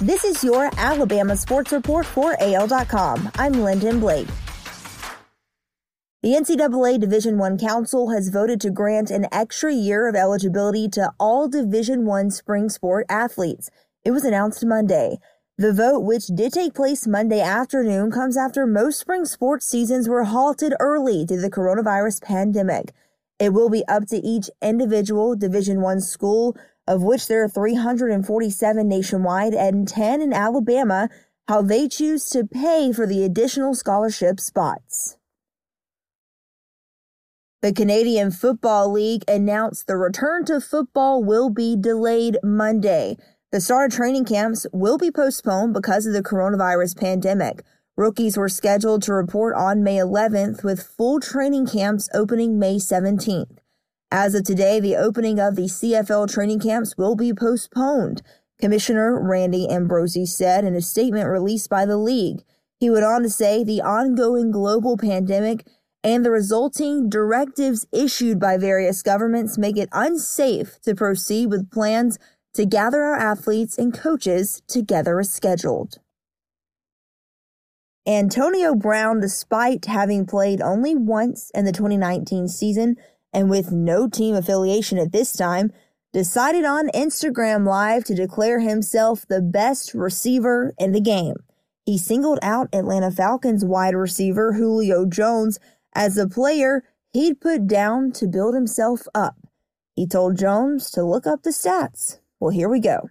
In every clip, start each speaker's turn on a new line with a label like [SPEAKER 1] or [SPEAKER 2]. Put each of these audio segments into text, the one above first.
[SPEAKER 1] This is your Alabama Sports Report for AL.com. I'm Lyndon Blake. The NCAA Division I Council has voted to grant an extra year of eligibility to all Division I spring sport athletes. It was announced Monday. The vote, which did take place Monday afternoon, comes after most spring sports seasons were halted early due to the coronavirus pandemic. It will be up to each individual Division I school of which there are 347 nationwide and 10 in Alabama, how they choose to pay for the additional scholarship spots. The Canadian Football League announced the return to football will be delayed Monday. The start of training camps will be postponed because of the coronavirus pandemic. Rookies were scheduled to report on May 11th, with full training camps opening May 17th. As of today, the opening of the CFL training camps will be postponed, Commissioner Randy Ambrosie said in a statement released by the league. He went on to say the ongoing global pandemic and the resulting directives issued by various governments make it unsafe to proceed with plans to gather our athletes and coaches together as scheduled. Antonio Brown, despite having played only once in the 2019 season, and with no team affiliation at this time, decided on Instagram Live to declare himself the best receiver in the game. He singled out Atlanta Falcons wide receiver Julio Jones as the player he'd put down to build himself up. He told Jones to look up the stats. Well, here we go.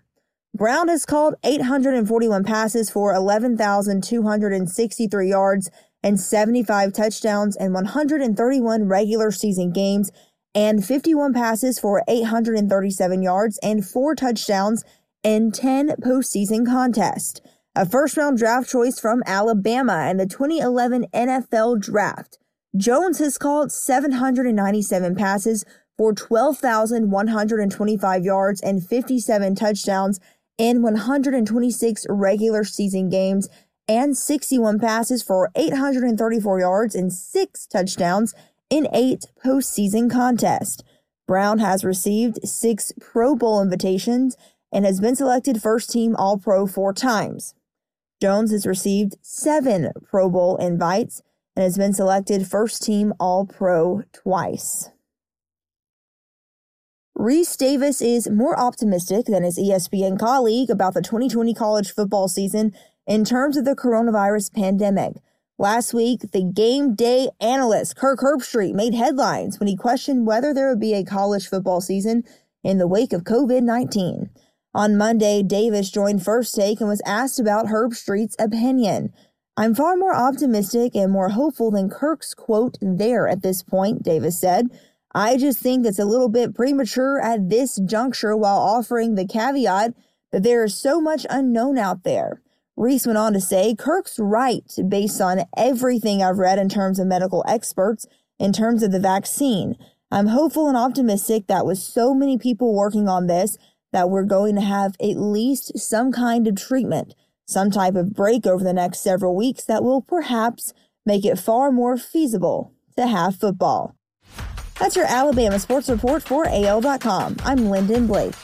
[SPEAKER 1] Brown has called 841 passes for 11,263 yards and 75 touchdowns and 131 regular season games and 51 passes for 837 yards and 4 touchdowns in 10 postseason contests. A first round draft choice from Alabama in the 2011 NFL Draft. Jones has called 797 passes for 12,125 yards and 57 touchdowns in 126 regular season games and 61 passes for 834 yards and 6 touchdowns in 8 postseason contests. Brown has received 6 Pro Bowl invitations and has been selected first team All Pro 4 times. Jones has received 7 Pro Bowl invites and has been selected first team All Pro twice. Rece Davis is more optimistic than his ESPN colleague about the 2020 college football season in terms of the coronavirus pandemic. Last week, the game day analyst Kirk Herbstreit made headlines when he questioned whether there would be a college football season in the wake of COVID 19. On Monday, Davis joined First Take and was asked about Herbstreit's opinion. I'm far more optimistic and more hopeful than Kirk's quote there at this point, Davis said. I just think it's a little bit premature at this juncture while offering the caveat that there is so much unknown out there. Rece went on to say, Kirk's right based on everything I've read in terms of medical experts, in terms of the vaccine. I'm hopeful and optimistic that with so many people working on this, that we're going to have at least some kind of treatment, some type of break over the next several weeks that will perhaps make it far more feasible to have football. That's your Alabama Sports Report for AL.com. I'm Lyndon Blake.